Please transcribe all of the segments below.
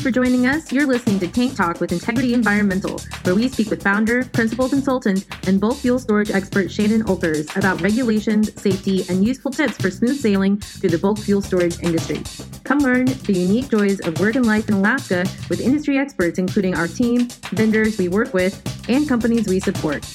for joining us. You're listening to Tank Talk with Integrity Environmental, where we speak with founder, principal consultant, and bulk fuel storage expert Shannon Oelkers about regulations, safety, and useful tips for smooth sailing through the bulk fuel storage industry. Come learn the unique joys of work and life in Alaska with industry experts, including our team, vendors we work with, and companies we support.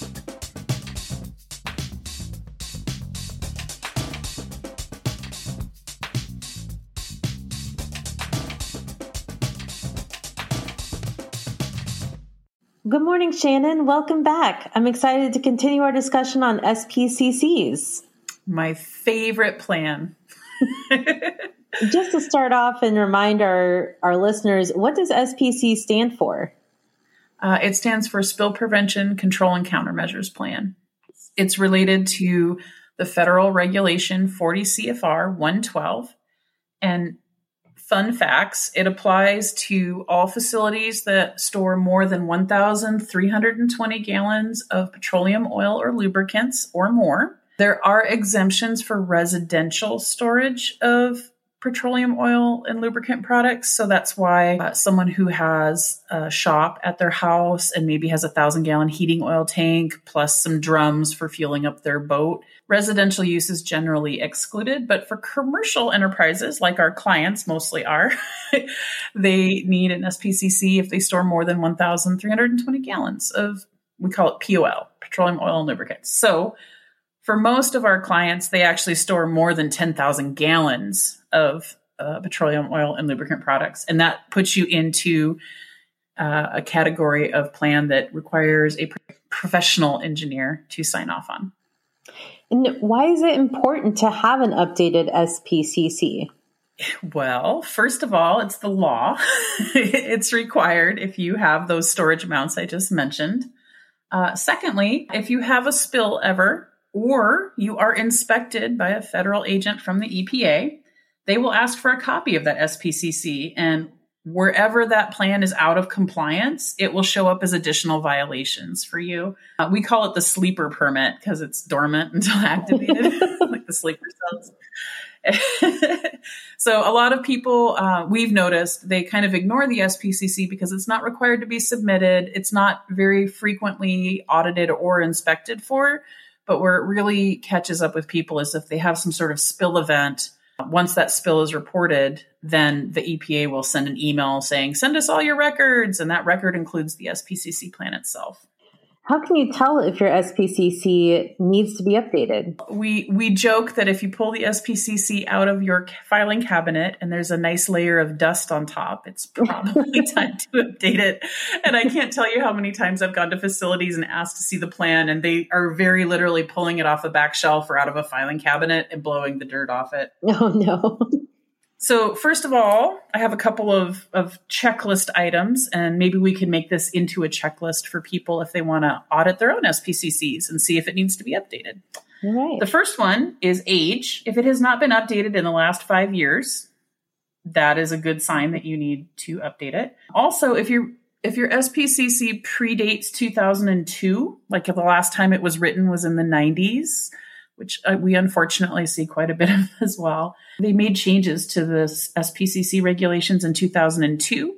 Good morning, Shannon. Welcome back. I'm excited to continue our discussion on SPCCs. My favorite plan. Just to start off and remind our, our listeners, what does SPC stand for? Uh, it stands for Spill Prevention, Control, and Countermeasures Plan. It's related to the federal regulation 40 CFR 112. And fun facts it applies to all facilities that store more than 1,320 gallons of petroleum oil or lubricants or more. There are exemptions for residential storage of petroleum oil and lubricant products. So that's why uh, someone who has a shop at their house and maybe has a thousand gallon heating oil tank plus some drums for fueling up their boat, residential use is generally excluded. But for commercial enterprises, like our clients mostly are, they need an SPCC if they store more than 1,320 gallons of, we call it POL, petroleum oil and lubricants. So for most of our clients, they actually store more than 10,000 gallons of uh, petroleum oil and lubricant products. And that puts you into uh, a category of plan that requires a professional engineer to sign off on. And why is it important to have an updated SPCC? Well, first of all, it's the law. it's required if you have those storage amounts I just mentioned. Uh, secondly, if you have a spill ever, or you are inspected by a federal agent from the EPA, they will ask for a copy of that SPCC. And wherever that plan is out of compliance, it will show up as additional violations for you. Uh, we call it the sleeper permit because it's dormant until activated, like the sleeper cells. so a lot of people uh, we've noticed they kind of ignore the SPCC because it's not required to be submitted. It's not very frequently audited or inspected for. But where it really catches up with people is if they have some sort of spill event. Once that spill is reported, then the EPA will send an email saying, send us all your records. And that record includes the SPCC plan itself. How can you tell if your SPCC needs to be updated? We we joke that if you pull the SPCC out of your filing cabinet and there's a nice layer of dust on top, it's probably time to update it. And I can't tell you how many times I've gone to facilities and asked to see the plan, and they are very literally pulling it off a back shelf or out of a filing cabinet and blowing the dirt off it. Oh no. So, first of all, I have a couple of, of checklist items, and maybe we can make this into a checklist for people if they want to audit their own SPCCs and see if it needs to be updated. Right. The first one is age. If it has not been updated in the last five years, that is a good sign that you need to update it. Also, if your if your SPCC predates 2002, like the last time it was written was in the 90s, which uh, we unfortunately see quite a bit of as well. They made changes to the SPCC regulations in 2002.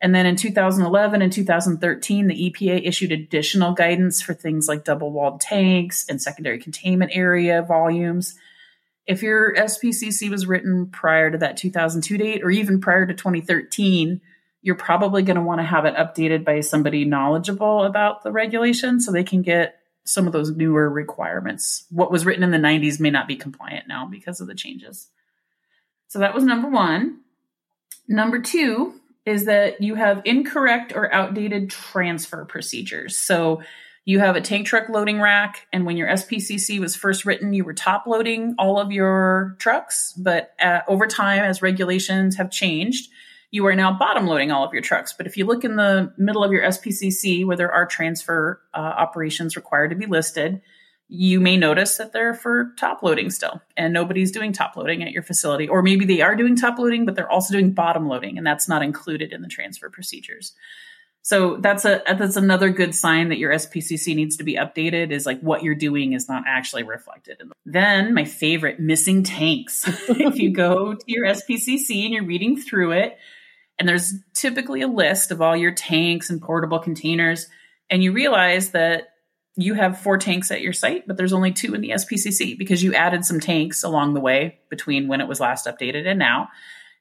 And then in 2011 and 2013, the EPA issued additional guidance for things like double walled tanks and secondary containment area volumes. If your SPCC was written prior to that 2002 date or even prior to 2013, you're probably going to want to have it updated by somebody knowledgeable about the regulation so they can get some of those newer requirements. What was written in the 90s may not be compliant now because of the changes. So that was number one. Number two is that you have incorrect or outdated transfer procedures. So you have a tank truck loading rack, and when your SPCC was first written, you were top loading all of your trucks. But uh, over time, as regulations have changed, you are now bottom loading all of your trucks. But if you look in the middle of your SPCC where there are transfer uh, operations required to be listed, you may notice that they're for top loading still and nobody's doing top loading at your facility. Or maybe they are doing top loading, but they're also doing bottom loading and that's not included in the transfer procedures. So that's a that's another good sign that your SPCC needs to be updated is like what you're doing is not actually reflected. Then my favorite missing tanks. if you go to your SPCC and you're reading through it, And there's typically a list of all your tanks and portable containers. And you realize that you have four tanks at your site, but there's only two in the SPCC because you added some tanks along the way between when it was last updated and now,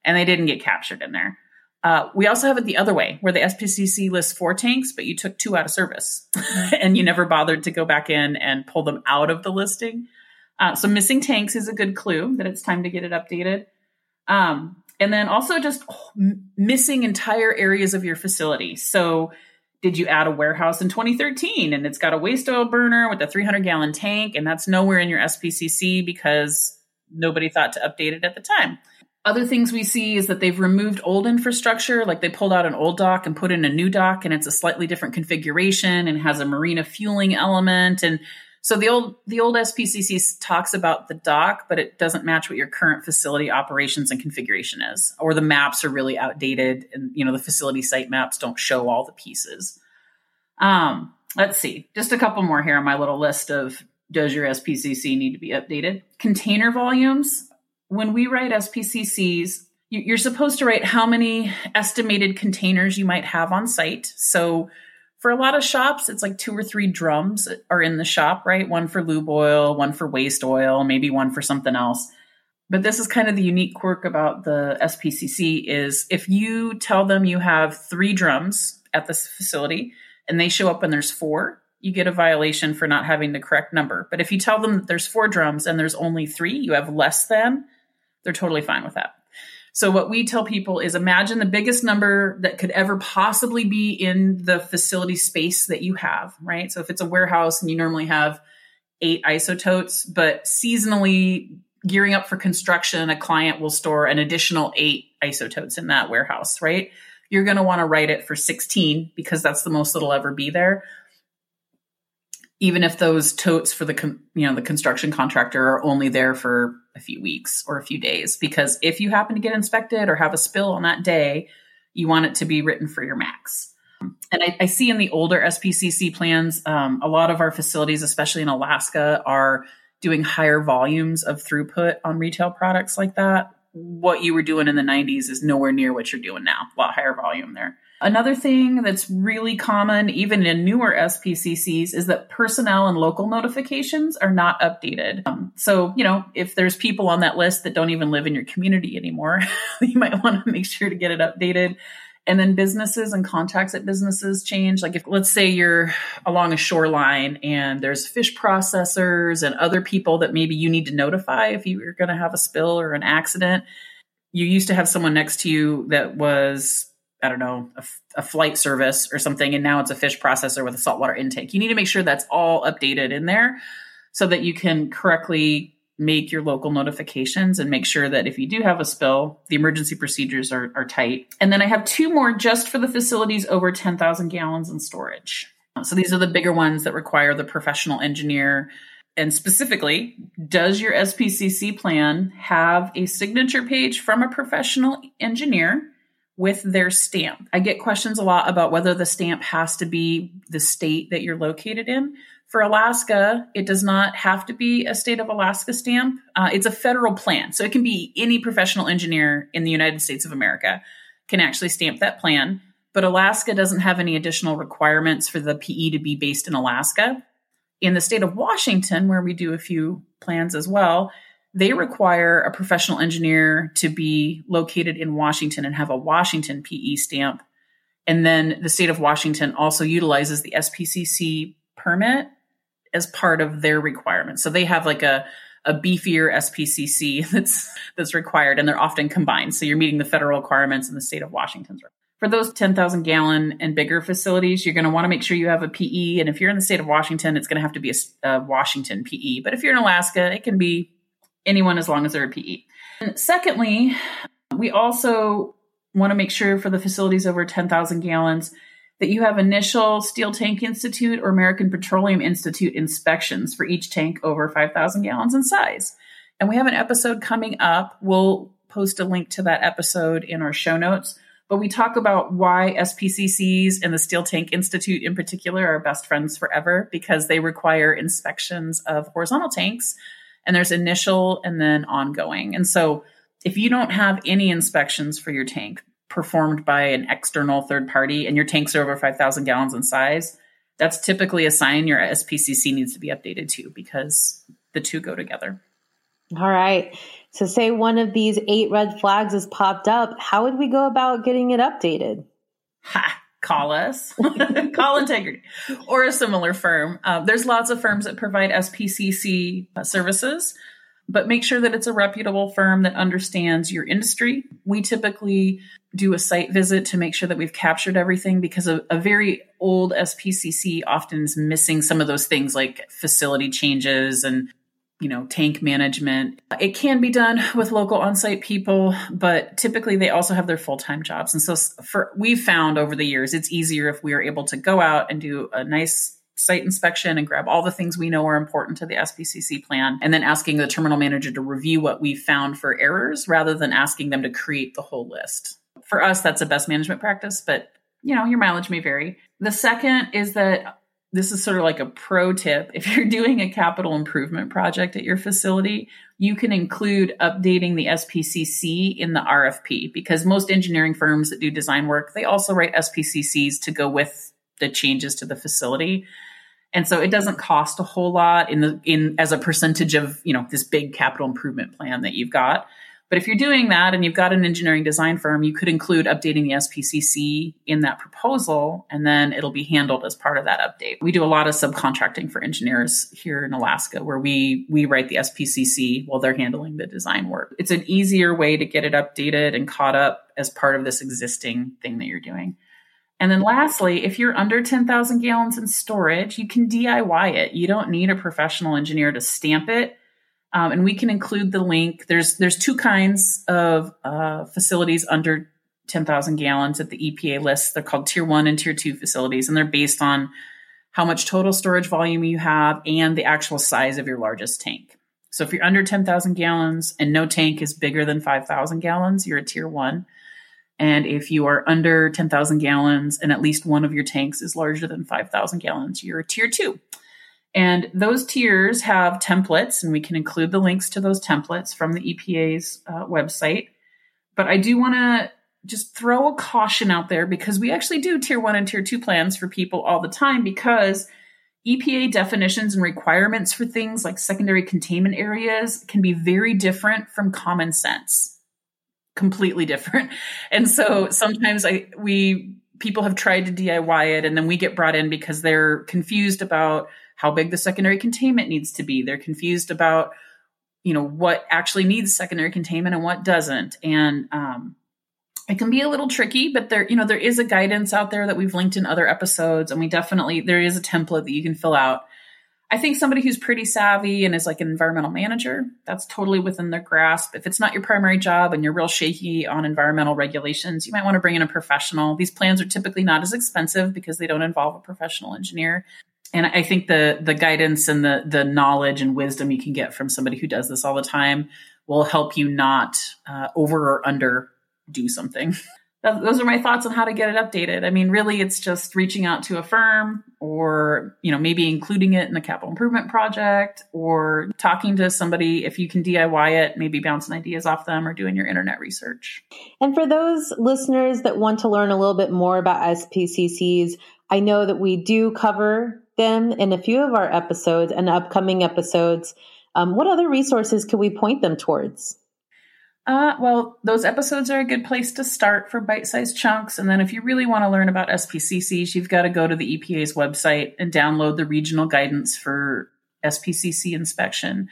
and they didn't get captured in there. Uh, we also have it the other way, where the SPCC lists four tanks, but you took two out of service, and you never bothered to go back in and pull them out of the listing. Uh, so missing tanks is a good clue that it's time to get it updated. Um, and then also just missing entire areas of your facility. So did you add a warehouse in 2013 and it's got a waste oil burner with a 300 gallon tank and that's nowhere in your SPCC because nobody thought to update it at the time. Other things we see is that they've removed old infrastructure, like they pulled out an old dock and put in a new dock, and it's a slightly different configuration and has a marina fueling element. And so the old the old SPCC talks about the dock, but it doesn't match what your current facility operations and configuration is, or the maps are really outdated, and you know the facility site maps don't show all the pieces. Um, let's see, just a couple more here on my little list of does your SPCC need to be updated? Container volumes. When we write SPCCs, you're supposed to write how many estimated containers you might have on site. So for a lot of shops, it's like two or three drums are in the shop, right? One for lube oil, one for waste oil, maybe one for something else. But this is kind of the unique quirk about the SPCC is if you tell them you have three drums at this facility and they show up and there's four, you get a violation for not having the correct number. But if you tell them that there's four drums and there's only three, you have less than, they're totally fine with that. So what we tell people is imagine the biggest number that could ever possibly be in the facility space that you have, right? So if it's a warehouse and you normally have eight isototes, but seasonally gearing up for construction, a client will store an additional eight isototes in that warehouse, right? You're going to want to write it for 16 because that's the most that'll ever be there even if those totes for the you know the construction contractor are only there for a few weeks or a few days because if you happen to get inspected or have a spill on that day you want it to be written for your max and I, I see in the older SPCC plans, um, a lot of our facilities, especially in Alaska, are doing higher volumes of throughput on retail products like that. What you were doing in the 90s is nowhere near what you're doing now, a lot higher volume there. Another thing that's really common, even in newer SPCCs, is that personnel and local notifications are not updated. Um, so, you know, if there's people on that list that don't even live in your community anymore, you might want to make sure to get it updated. And then businesses and contacts at businesses change. Like if let's say you're along a shoreline and there's fish processors and other people that maybe you need to notify if you're going to have a spill or an accident. You used to have someone next to you that was I don't know, a, a, flight service or something, and now it's a fish processor with a saltwater intake. You need to make sure that's all updated in there so that you can correctly make your local notifications and make sure that if you do have a spill, the emergency procedures are, are tight. And then I have two more just for the facilities over 10,000 gallons in storage. So these are the bigger ones that require the professional engineer. And specifically, does your SPCC plan have a signature page from a professional engineer? With their stamp. I get questions a lot about whether the stamp has to be the state that you're located in. For Alaska, it does not have to be a state of Alaska stamp. Uh, it's a federal plan. So it can be any professional engineer in the United States of America can actually stamp that plan. But Alaska doesn't have any additional requirements for the PE to be based in Alaska. In the state of Washington, where we do a few plans as well, they require a professional engineer to be located in Washington and have a Washington PE stamp. And then the state of Washington also utilizes the SPCC permit as part of their requirements. So they have like a a beefier SPCC that's that's required, and they're often combined. So you're meeting the federal requirements in the state of Washington's. For those 10,000 gallon and bigger facilities, you're going to want to make sure you have a PE. And if you're in the state of Washington, it's going to have to be a, a Washington PE. But if you're in Alaska, it can be anyone as long as they're a PE. And secondly, we also want to make sure for the facilities over 10,000 gallons that you have initial Steel Tank Institute or American Petroleum Institute inspections for each tank over 5,000 gallons in size. And we have an episode coming up. We'll post a link to that episode in our show notes. But we talk about why SPCCs and the Steel Tank Institute in particular are best friends forever because they require inspections of horizontal tanks and there's initial and then ongoing. And so if you don't have any inspections for your tank, performed by an external third party and your tanks are over 5,000 gallons in size, that's typically a sign your SPCC needs to be updated too because the two go together. All right. So, say one of these eight red flags has popped up. How would we go about getting it updated? Ha! Call us, call Integrity, or a similar firm. Uh, there's lots of firms that provide SPCC services but make sure that it's a reputable firm that understands your industry. We typically do a site visit to make sure that we've captured everything because a, a, very old SPCC often is missing some of those things like facility changes and you know tank management. It can be done with local on-site people, but typically they also have their full-time jobs. And so for we've found over the years it's easier if we are able to go out and do a nice site inspection and grab all the things we know are important to the SPCC plan, and then asking the terminal manager to review what we found for errors rather than asking them to create the whole list. For us, that's a best management practice, but you know, your mileage may vary. The second is that this is sort of like a pro tip. If you're doing a capital improvement project at your facility, you can include updating the SPCC in the RFP because most engineering firms that do design work, they also write SPCCs to go with the changes to the facility. And so it doesn't cost a whole lot in the in as a percentage of, you know, this big capital improvement plan that you've got. But if you're doing that and you've got an engineering design firm, you could include updating the SPCC in that proposal, and then it'll be handled as part of that update. We do a lot of subcontracting for engineers here in Alaska, where we we write the SPCC while they're handling the design work. It's an easier way to get it updated and caught up as part of this existing thing that you're doing. And then lastly, if you're under 10,000 gallons in storage, you can DIY it. You don't need a professional engineer to stamp it. Um, and we can include the link. There's there's two kinds of uh, facilities under 10,000 gallons that the EPA lists. They're called tier one and tier two facilities, and they're based on how much total storage volume you have and the actual size of your largest tank. So if you're under 10,000 gallons and no tank is bigger than 5,000 gallons, you're a tier one. And if you are under 10,000 gallons and at least one of your tanks is larger than 5,000 gallons, you're a tier two. And those tiers have templates, and we can include the links to those templates from the EPA's uh, website. But I do want to just throw a caution out there because we actually do tier one and tier two plans for people all the time because EPA definitions and requirements for things like secondary containment areas can be very different from common sense completely different. And so sometimes I we people have tried to DIY it and then we get brought in because they're confused about how big the secondary containment needs to be. They're confused about you know what actually needs secondary containment and what doesn't. And um, it can be a little tricky, but there you know there is a guidance out there that we've linked in other episodes, and we definitely there is a template that you can fill out I think somebody who's pretty savvy and is like an environmental manager, that's totally within their grasp. If it's not your primary job and you're real shaky on environmental regulations, you might want to bring in a professional. These plans are typically not as expensive because they don't involve a professional engineer. And I think the the guidance and the the knowledge and wisdom you can get from somebody who does this all the time will help you not uh, over or under do something. those are my thoughts on how to get it updated. I mean, really, it's just reaching out to a firm or, you know, maybe including it in a capital improvement project or talking to somebody. If you can DIY it, maybe bouncing ideas off them or doing your internet research. And for those listeners that want to learn a little bit more about SPCCs, I know that we do cover them in a few of our episodes and upcoming episodes. Um, what other resources can we point them towards? Uh, well, those episodes are a good place to start for bite sized chunks. And then if you really want to learn about SPCCs, you've got to go to the EPA's website and download the regional guidance for SPCC inspection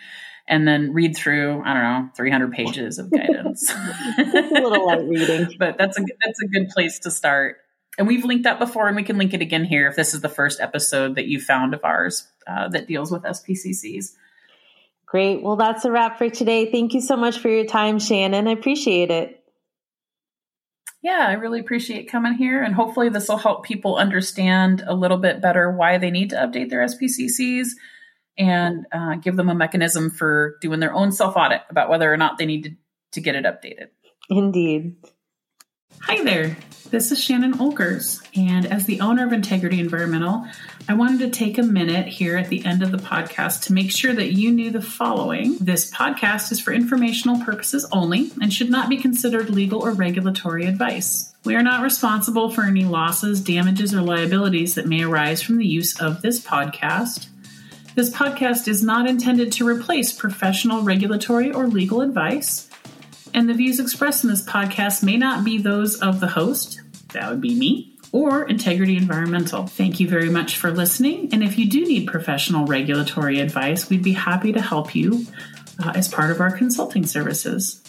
and then read through, I don't know, 300 pages of guidance. a little light reading. but that's a, that's a good place to start. And we've linked that before, and we can link it again here if this is the first episode that you found of ours uh, that deals with SPCCs. Great. Well, that's a wrap for today. Thank you so much for your time, Shannon. I appreciate it. Yeah, I really appreciate coming here, and hopefully, this will help people understand a little bit better why they need to update their SPCCs and uh, give them a mechanism for doing their own self audit about whether or not they need to, to get it updated. Indeed. Hi there. This is Shannon Oelkers, and as the owner of Integrity Environmental, I wanted to take a minute here at the end of the podcast to make sure that you knew the following. This podcast is for informational purposes only and should not be considered legal or regulatory advice. We are not responsible for any losses, damages, or liabilities that may arise from the use of this podcast. This podcast is not intended to replace professional, regulatory, or legal advice. And the views expressed in this podcast may not be those of the host, that would be me, or Integrity Environmental. Thank you very much for listening. And if you do need professional regulatory advice, we'd be happy to help you uh, as part of our consulting services.